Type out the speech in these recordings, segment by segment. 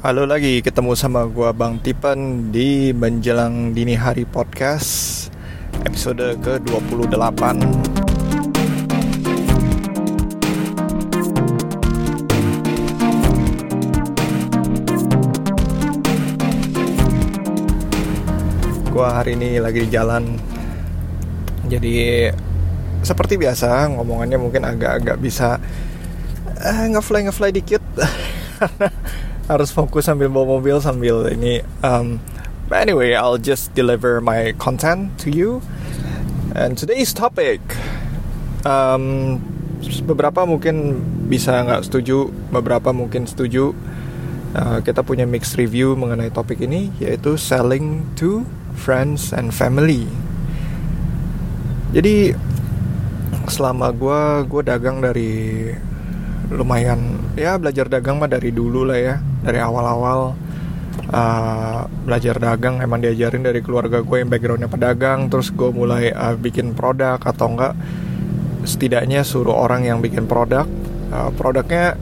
Halo lagi, ketemu sama gua Bang Tipen di Menjelang Dini Hari Podcast Episode ke-28 Gua hari ini lagi di jalan. Jadi seperti biasa ngomongannya mungkin agak-agak bisa uh, ngefly ngefly dikit harus fokus sambil bawa mobil sambil ini um, anyway I'll just deliver my content to you. And today's topic um, beberapa mungkin bisa nggak setuju beberapa mungkin setuju. Uh, kita punya mixed review mengenai topik ini yaitu selling to friends and family. Jadi selama gue gue dagang dari lumayan ya belajar dagang mah dari dulu lah ya dari awal-awal uh, belajar dagang emang diajarin dari keluarga gue yang backgroundnya pedagang terus gue mulai uh, bikin produk atau enggak setidaknya suruh orang yang bikin produk uh, produknya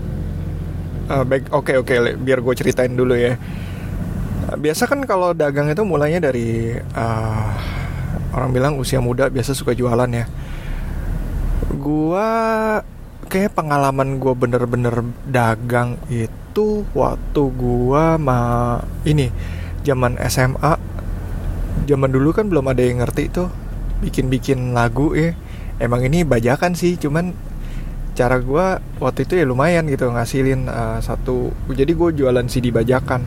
uh, oke okay, oke okay, biar gue ceritain dulu ya. Biasa kan kalau dagang itu mulainya dari uh, orang bilang usia muda biasa suka jualan ya. Gue kayak pengalaman gue bener-bener dagang itu itu waktu gua ma ini zaman SMA zaman dulu kan belum ada yang ngerti tuh bikin-bikin lagu ya. Emang ini bajakan sih cuman cara gua waktu itu ya lumayan gitu ngasilin uh, satu jadi gue jualan CD bajakan.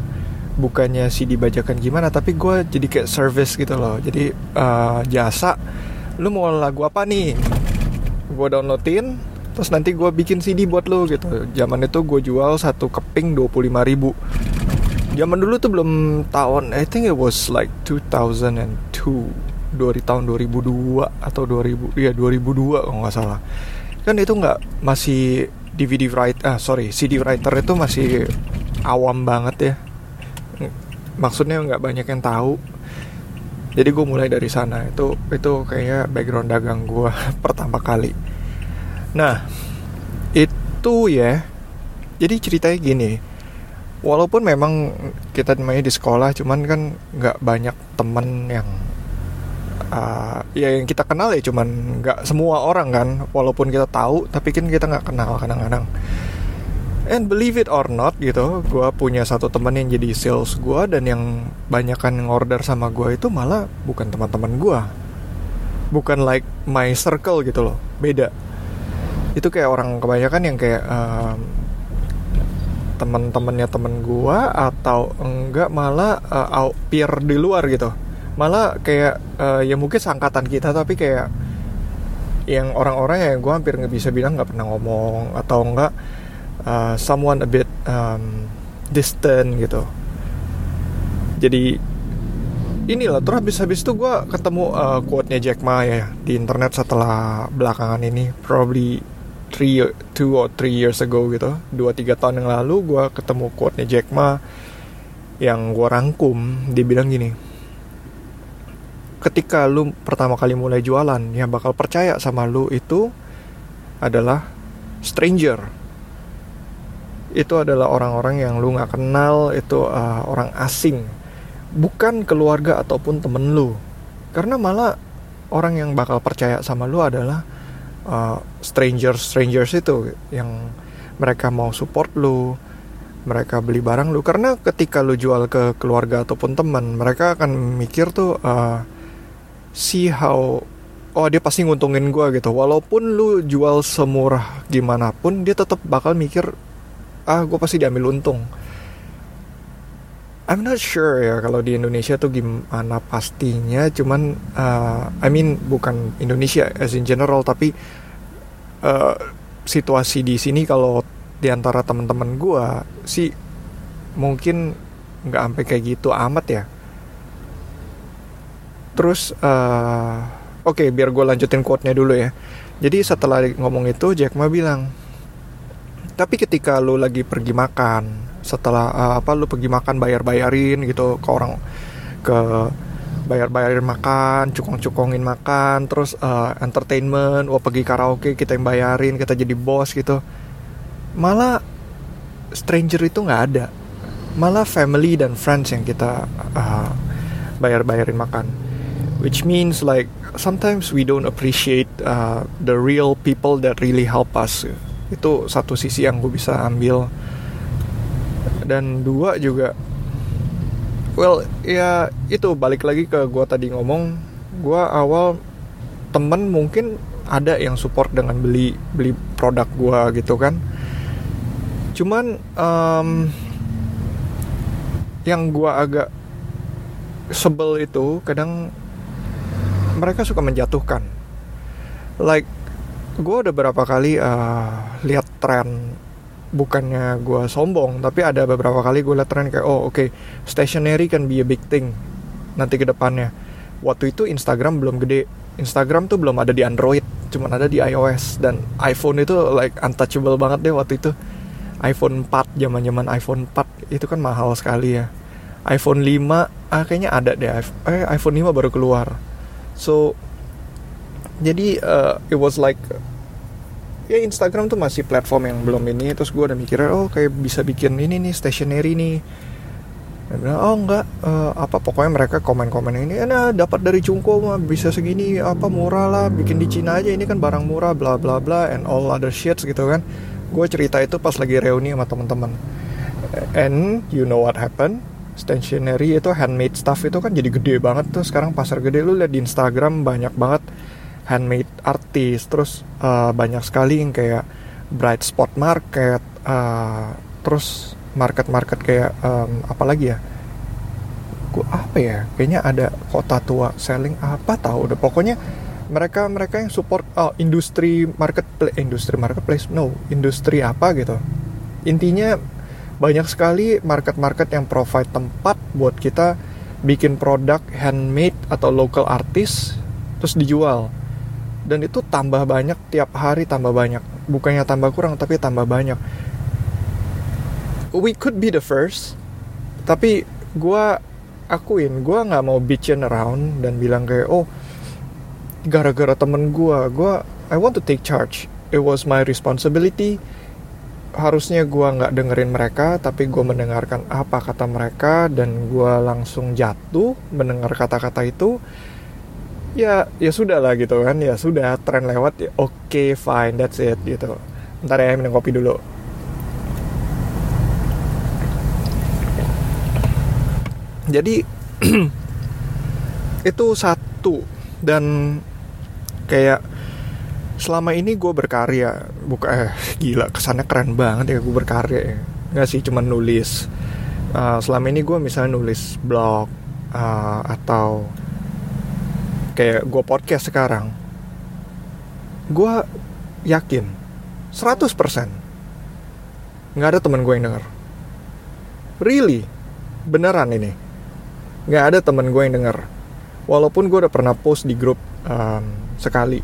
Bukannya CD bajakan gimana tapi gue jadi kayak service gitu loh. Jadi uh, jasa lu mau lagu apa nih? Gue downloadin terus nanti gue bikin CD buat lo gitu. Zaman itu gue jual satu keping 25 ribu. Zaman dulu tuh belum tahun. I think it was like 2002 dari tahun 2002 atau 2000 iya 2002 kalau nggak salah. Kan itu nggak masih DVD writer ah sorry CD writer itu masih awam banget ya. Maksudnya nggak banyak yang tahu. Jadi gue mulai dari sana. Itu itu kayaknya background dagang gue pertama kali Nah, itu ya. Jadi ceritanya gini. Walaupun memang kita namanya di sekolah, cuman kan nggak banyak temen yang uh, ya yang kita kenal ya cuman nggak semua orang kan. Walaupun kita tahu, tapi kan kita nggak kenal kadang-kadang. And believe it or not gitu, gue punya satu teman yang jadi sales gue dan yang banyak kan order sama gue itu malah bukan teman-teman gue, bukan like my circle gitu loh, beda itu kayak orang kebanyakan yang kayak um, teman-temannya temen gua atau enggak malah uh, peer di luar gitu. Malah kayak uh, ya mungkin sangkatan kita tapi kayak yang orang-orang yang gue hampir nggak bisa bilang nggak pernah ngomong atau enggak uh, someone a bit um, distant gitu. Jadi inilah terus habis-habis itu gue ketemu uh, quote-nya Jack Ma ya di internet setelah belakangan ini. Probably three, two or three years ago gitu. Dua tiga tahun yang lalu gue ketemu quote-nya Jack Ma yang gue rangkum. Dia bilang gini ketika lu pertama kali mulai jualan yang bakal percaya sama lu itu adalah stranger. Itu adalah orang-orang yang lu nggak kenal itu uh, orang asing. Bukan keluarga ataupun temen lu. Karena malah orang yang bakal percaya sama lu adalah uh, strangers strangers itu yang mereka mau support lu mereka beli barang lu. Karena ketika lu jual ke keluarga ataupun teman mereka akan mikir tuh uh, see how oh dia pasti nguntungin gue gitu. Walaupun lu jual semurah gimana pun dia tetap bakal mikir ah gue pasti diambil untung I'm not sure ya kalau di Indonesia tuh gimana pastinya. Cuman uh, I mean bukan Indonesia as in general tapi uh, situasi di sini kalau di antara teman-teman gue sih mungkin nggak sampai kayak gitu amat ya. Terus uh, oke okay, biar gue lanjutin quote-nya dulu ya. Jadi setelah ngomong itu Jack Ma bilang tapi ketika lu lagi pergi makan setelah uh, apa lu pergi makan bayar-bayarin gitu ke orang ke bayar-bayarin makan, cukong-cukongin makan, terus uh, entertainment, wah pergi karaoke kita yang bayarin, kita jadi bos gitu. Malah stranger itu nggak ada. malah family dan friends yang kita uh, bayar-bayarin makan which means like sometimes we don't appreciate uh, the real people that really help us itu satu sisi yang gue bisa ambil dan dua juga. Well ya itu balik lagi ke gue tadi ngomong. Gue awal temen mungkin ada yang support dengan beli beli produk gue gitu kan. Cuman um, yang gue agak sebel itu kadang mereka suka menjatuhkan. Like gue udah berapa kali uh, lihat tren bukannya gue sombong tapi ada beberapa kali gue tren kayak oh oke okay, stationery can be a big thing nanti ke depannya. Waktu itu Instagram belum gede. Instagram tuh belum ada di Android cuman ada di iOS. Dan iPhone itu like untouchable banget deh waktu itu. iPhone 4 zaman zaman iPhone 4 itu kan mahal sekali ya. iPhone 5 ah, kayaknya ada deh. Eh, iPhone 5 baru keluar. So jadi uh, it was like ya Instagram tuh masih platform yang belum ini. Terus gue udah mikirnya oh kayak bisa bikin ini nih stationery nih. Dan bilang oh enggak uh, apa pokoknya mereka komen-komen ini nah dapat dari Cungko mah bisa segini apa murah lah bikin di Cina aja ini kan barang murah bla bla bla and all other shits gitu kan. Gue cerita itu pas lagi reuni sama teman-teman and you know what happened? Stationery itu handmade stuff itu kan jadi gede banget tuh. Sekarang pasar gede lu lihat di Instagram banyak banget handmade artis terus uh, banyak sekali yang kayak bright spot market uh, terus market market kayak um, apa lagi ya? Gua apa ya? Kayaknya ada kota tua selling apa tahu udah pokoknya mereka mereka yang support oh, industri marketplace industri marketplace no industri apa gitu. Intinya banyak sekali market-market yang provide tempat buat kita bikin produk handmade atau local artist terus dijual dan itu tambah banyak tiap hari tambah banyak. Bukannya tambah kurang tapi tambah banyak. We could be the first tapi gue akuin gue nggak mau bitching around dan bilang kayak oh gara-gara temen gue gue I want to take charge. It was my responsibility. Harusnya gue nggak dengerin mereka tapi gue mendengarkan apa kata mereka dan gue langsung jatuh mendengar kata-kata itu ya ya sudah lah gitu kan. Ya sudah tren lewat ya oke okay, fine that's it gitu. Ntar ya minum kopi dulu. Jadi itu satu. Dan kayak selama ini gue berkarya. Buka eh gila kesannya keren banget ya gue berkarya ya. nggak sih cuma nulis. Uh, selama ini gue misalnya nulis blog uh, atau kayak gue podcast sekarang gue yakin 100% nggak ada teman gue yang denger. Really? Beneran ini? Nggak ada teman gue yang denger. Walaupun gue udah pernah post di grup um, sekali.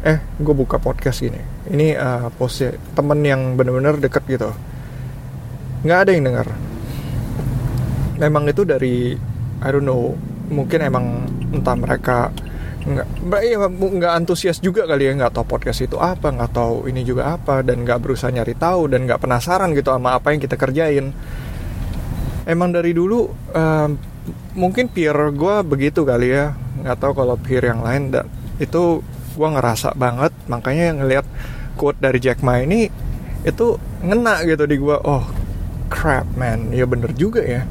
Eh gue buka podcast gini. Ini uh, postnya temen yang bener-bener deket gitu. Nggak ada yang dengar memang itu dari I don't know mungkin emang entah mereka nggak ya, nggak antusias juga kali ya nggak tahu podcast itu apa nggak tahu ini juga apa dan nggak berusaha nyari tahu dan nggak penasaran gitu sama apa yang kita kerjain. Emang dari dulu uh, mungkin peer gue begitu kali ya nggak tahu kalau peer yang lain dan itu gue ngerasa banget makanya ngelihat quote dari Jack Ma ini itu ngena gitu di gue oh crap man. Ya bener juga ya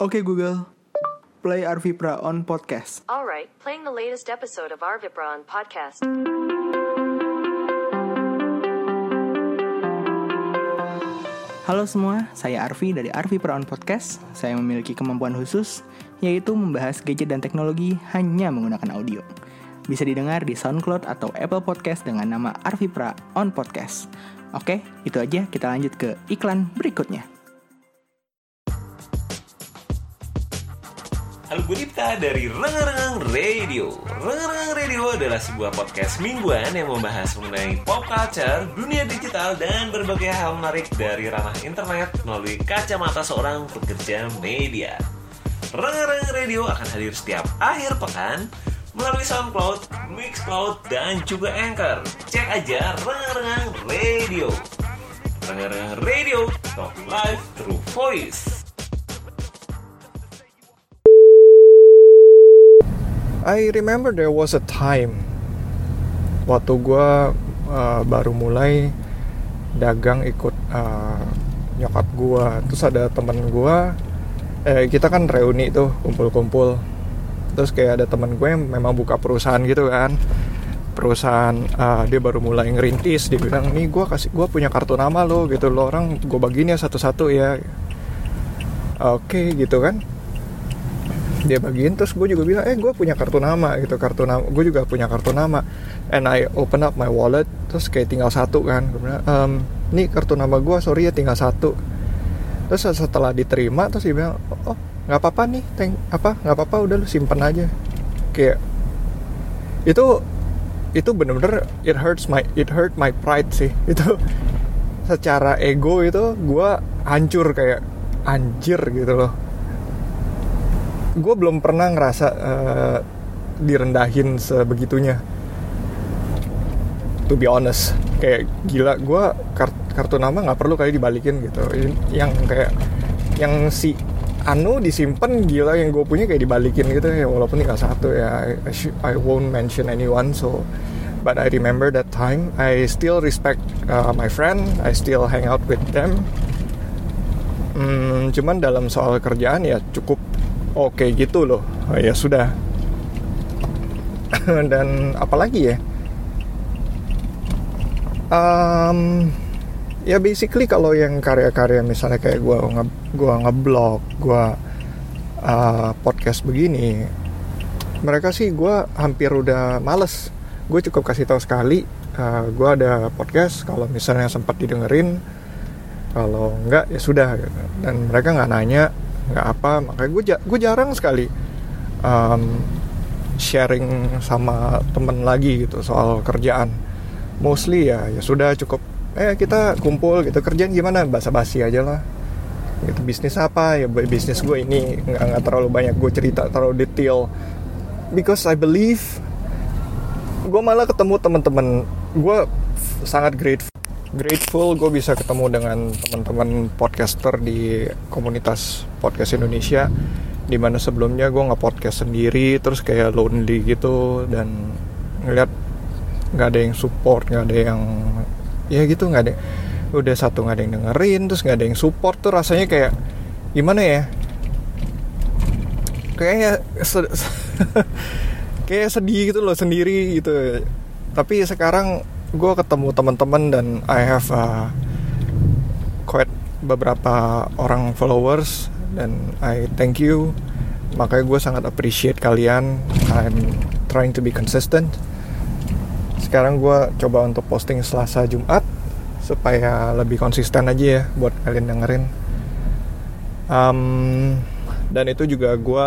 Oke okay, Google, play Arvipra on podcast. Alright, playing the latest episode of Arvipra on podcast. Halo semua, saya Arvi dari Arvi Praon Podcast. Saya memiliki kemampuan khusus, yaitu membahas gadget dan teknologi hanya menggunakan audio. Bisa didengar di SoundCloud atau Apple Podcast dengan nama Arvi Pra on Podcast. Oke, itu aja. Kita lanjut ke iklan berikutnya. Halo gue Dipta dari Rengang Radio Rengang Radio adalah sebuah podcast mingguan yang membahas mengenai pop culture, dunia digital, dan berbagai hal menarik dari ranah internet melalui kacamata seorang pekerja media Rengang Radio akan hadir setiap akhir pekan melalui SoundCloud, Mixcloud, dan juga Anchor. Cek aja Rengang-Rengang Radio. Rengang-Rengang Radio, talk live through voice. I remember there was a time waktu gue uh, baru mulai dagang ikut uh, nyokap gue terus ada temen gue eh, kita kan reuni tuh kumpul-kumpul. Terus kayak ada temen gue yang memang buka perusahaan gitu kan. Perusahaan uh, dia baru mulai ngerintis dia bilang nih gue kasih gue punya kartu nama lo gitu lo orang gue bagiin ya satu-satu ya. Oke gitu kan dia bagiin terus gue juga bilang eh gue punya kartu nama gitu. Kartu nama gue juga punya kartu nama. And I open up my wallet terus kayak tinggal satu kan. Gue bilang ehm, ini kartu nama gue sorry ya tinggal satu. Terus setelah diterima terus dia bilang oh nggak apa-apa nih thank apa nggak apa-apa udah lu simpen aja. Kayak itu itu bener-bener it hurts my it hurt my pride sih. Itu secara ego itu gue hancur kayak anjir gitu loh gue belum pernah ngerasa uh, direndahin sebegitunya. To be honest kayak gila gue kart kartu nama nggak perlu kali dibalikin gitu. Yang kayak yang si Anu disimpan gila yang gue punya kayak dibalikin gitu ya walaupun tinggal satu ya. I, I won't mention anyone so but I remember that time. I still respect uh, my friend. I still hang out with them. Hmm, cuman dalam soal kerjaan ya cukup oke gitu loh. Oh, ya sudah. Dan apalagi ya? Um, ya basically kalau yang karya-karya misalnya kayak gue nge gua ngeblog gue uh, podcast begini mereka sih gue hampir udah males. Gue cukup kasih tahu sekali uh, gue ada podcast kalau misalnya sempat didengerin kalau enggak ya sudah gitu. dan mereka nggak nanya nggak apa makanya gue gue jarang sekali um, sharing sama temen lagi gitu soal kerjaan. Mostly ya ya sudah cukup eh kita kumpul gitu kerjaan gimana? Basa-basi aja lah. Gitu bisnis apa? Ya bisnis gue ini nggak nggak terlalu banyak gue cerita terlalu detail. Because I believe gue malah ketemu teman-teman gue sangat grateful grateful gue bisa ketemu dengan teman-teman podcaster di komunitas podcast Indonesia di mana sebelumnya gue nggak podcast sendiri terus kayak lonely gitu dan ngeliat nggak ada yang support nggak ada yang ya gitu nggak ada udah satu nggak ada yang dengerin terus nggak ada yang support tuh rasanya kayak gimana ya? Kayak kayak sedih gitu loh sendiri gitu. Tapi sekarang gue ketemu teman-teman dan I have uh, quite beberapa orang followers dan I thank you. Makanya gue sangat appreciate kalian. I'm trying to be consistent. Sekarang gue coba untuk posting Selasa Jumat supaya lebih konsisten aja ya buat kalian dengerin. Um, dan itu juga gue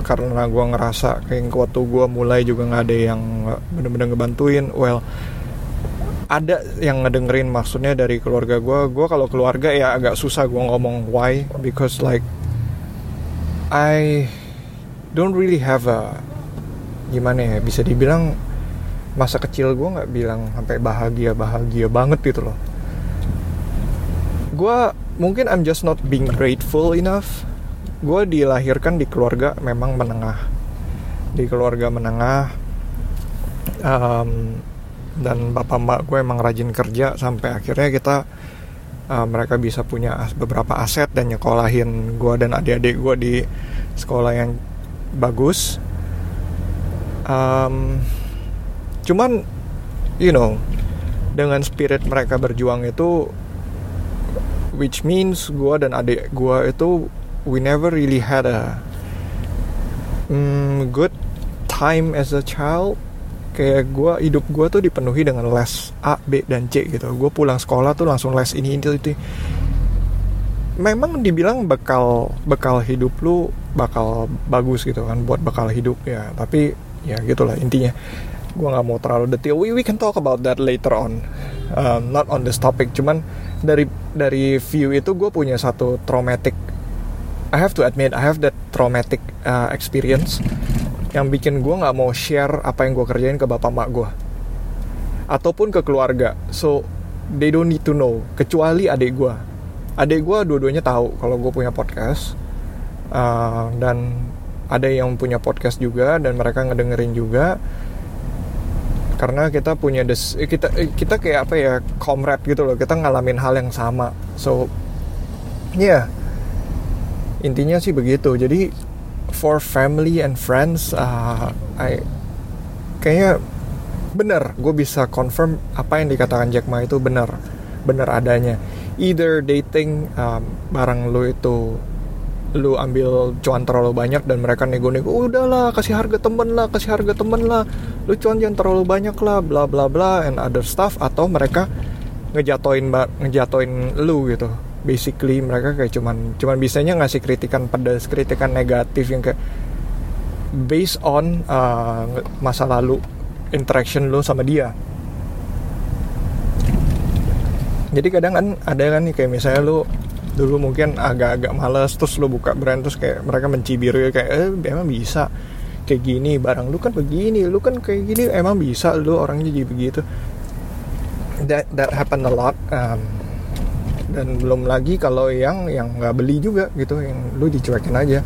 karena gue ngerasa kayak waktu gue mulai juga nggak ada yang bener-bener ngebantuin. Well ada yang ngedengerin maksudnya dari keluarga gue gue kalau keluarga ya agak susah gue ngomong why because like I don't really have a gimana ya bisa dibilang masa kecil gue nggak bilang sampai bahagia bahagia banget gitu loh. Gue mungkin I'm just not being grateful enough gue dilahirkan di keluarga memang menengah. Di keluarga menengah um, dan bapak mbak gue emang rajin kerja sampai akhirnya kita uh, mereka bisa punya beberapa aset dan nyekolahin gue dan adik-adik gue di sekolah yang bagus. Um, cuman you know dengan spirit mereka berjuang itu which means gue dan adik gue itu we never really had a mm, good time as a child kayak gue hidup gue tuh dipenuhi dengan les A, B dan C gitu. Gue pulang sekolah tuh langsung les ini itu itu. Memang dibilang bekal bekal hidup lu bakal bagus gitu kan buat bekal hidup ya. Tapi ya gitulah intinya. Gue nggak mau terlalu detail. We we can talk about that later on. Um, not on this topic. Cuman dari dari view itu gue punya satu traumatic I have to admit I have that traumatic uh, experience yang bikin gue nggak mau share apa yang gue kerjain ke bapak mak gue ataupun ke keluarga. So they don't need to know. Kecuali adik gue adik gue dua-duanya tahu kalau gue punya podcast uh, dan ada yang punya podcast juga dan mereka ngedengerin juga. Karena kita punya des eh, kita eh, kita kayak apa ya comrade gitu loh. Kita ngalamin hal yang sama. So ya yeah. Intinya sih begitu. Jadi for family and friends uh, I kayaknya bener gue bisa confirm apa yang dikatakan Jack Ma itu benar. Benar adanya. Either dating um, barang lu itu lu ambil cuan terlalu banyak dan mereka nego-nego udahlah kasih harga temen lah kasih harga temen lah. Lu cuan jangan terlalu banyak lah bla bla bla and other stuff. Atau mereka ngejatoin ngejatoin lu gitu basically mereka kayak cuman cuman bisanya ngasih kritikan pedas kritikan negatif yang kayak based on uh, masa lalu interaction lo sama dia. Jadi kadang kan ada kan nih kayak misalnya lo dulu mungkin agak-agak males terus lo buka brand terus kayak mereka mencibir kayak eh emang bisa kayak gini barang lu kan begini lu kan kayak gini emang bisa lu orangnya jadi begitu. That that happen a lot um, dan belum lagi kalau yang yang nggak beli juga gitu yang lu dicuekin aja.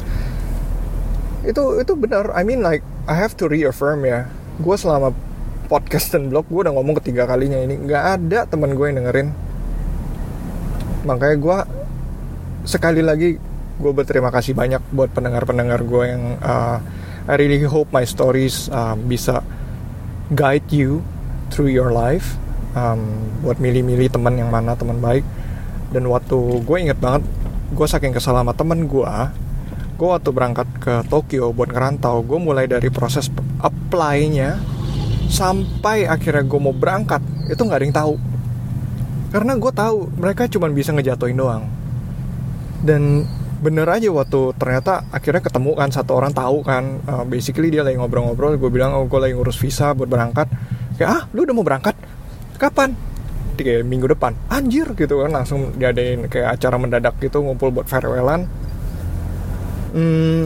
Itu itu benar I mean like I have to reaffirm ya. Gue selama podcast dan blog gue udah ngomong ketiga kalinya ini. Nggak ada teman gue yang dengerin. Makanya gue sekali lagi gue berterima kasih banyak buat pendengar-pendengar gue yang uh, I really hope my stories uh, bisa guide you through your life. Um, buat milih-milih teman yang mana teman baik dan waktu gue inget banget gue saking kesal sama temen gue gue waktu berangkat ke Tokyo buat ngerantau gue mulai dari proses apply-nya sampai akhirnya gue mau berangkat itu nggak ada yang tahu. Karena gue tahu mereka cuma bisa ngejatuhin doang. Dan bener aja waktu ternyata akhirnya ketemu kan satu orang tahu kan uh, basically dia lagi ngobrol-ngobrol gue bilang oh gue lagi ngurus visa buat berangkat. Kayak ah lu udah mau berangkat? Kapan kayak minggu depan. Anjir gitu kan langsung diadain kayak acara mendadak gitu ngumpul buat farewellan hmm,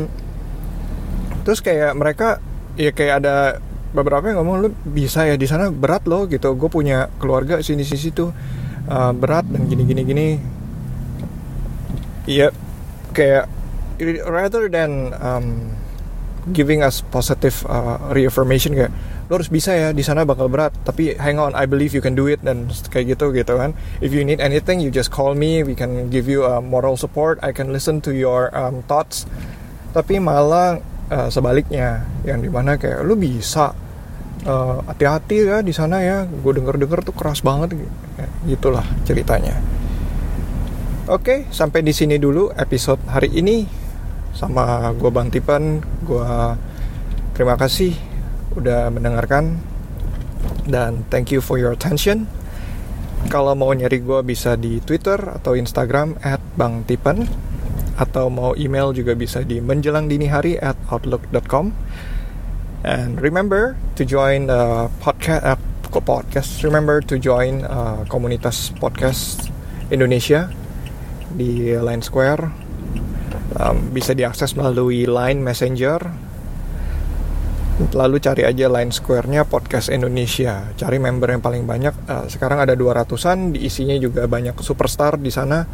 terus kayak mereka ya kayak ada beberapa yang ngomong lu bisa ya di sana berat loh gitu. Gue punya keluarga sini sini situ uh, berat dan gini gini gini. Iya kayak rather than um, giving us positive uh, reaffirmation kayak lo harus bisa ya di sana bakal berat. Tapi hang on I believe you can do it dan kayak gitu gitu kan. If you need anything you just call me we can give you a moral support I can listen to your um, thoughts. Tapi malah uh, sebaliknya yang di mana kayak lo bisa uh, hati-hati ya di sana ya. Gue denger denger tuh keras banget ya, gitulah ceritanya. Oke sampai di sini dulu episode hari ini. Sama gue Bang Tipen gue terima kasih udah mendengarkan dan thank you for your attention. Kalau mau nyari gue bisa di Twitter atau Instagram at Bang Tipen atau mau email juga bisa di menjelang dini hari at outlook.com. And remember to join the podcast, uh, podcast. Remember to join uh, komunitas podcast Indonesia di Line Square. Um, bisa diakses melalui Line Messenger lalu cari aja line square-nya podcast Indonesia. Cari member yang paling banyak. Uh, sekarang ada 200-an diisinya juga banyak superstar di sana.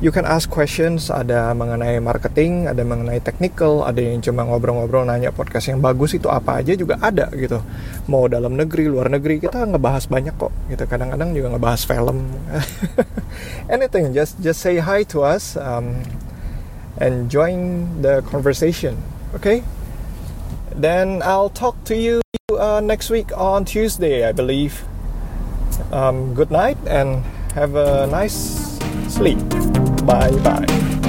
You can ask questions ada mengenai marketing ada mengenai technical ada yang cuma ngobrol-ngobrol nanya podcast yang bagus itu apa aja juga ada gitu. Mau dalam negeri luar negeri kita ngebahas banyak kok gitu. Kadang-kadang juga ngebahas film. Anything just just say hi to us um, and join the conversation okay then I'll talk to you uh, next week on Tuesday, I believe. Um, good night and have a nice sleep. Bye bye.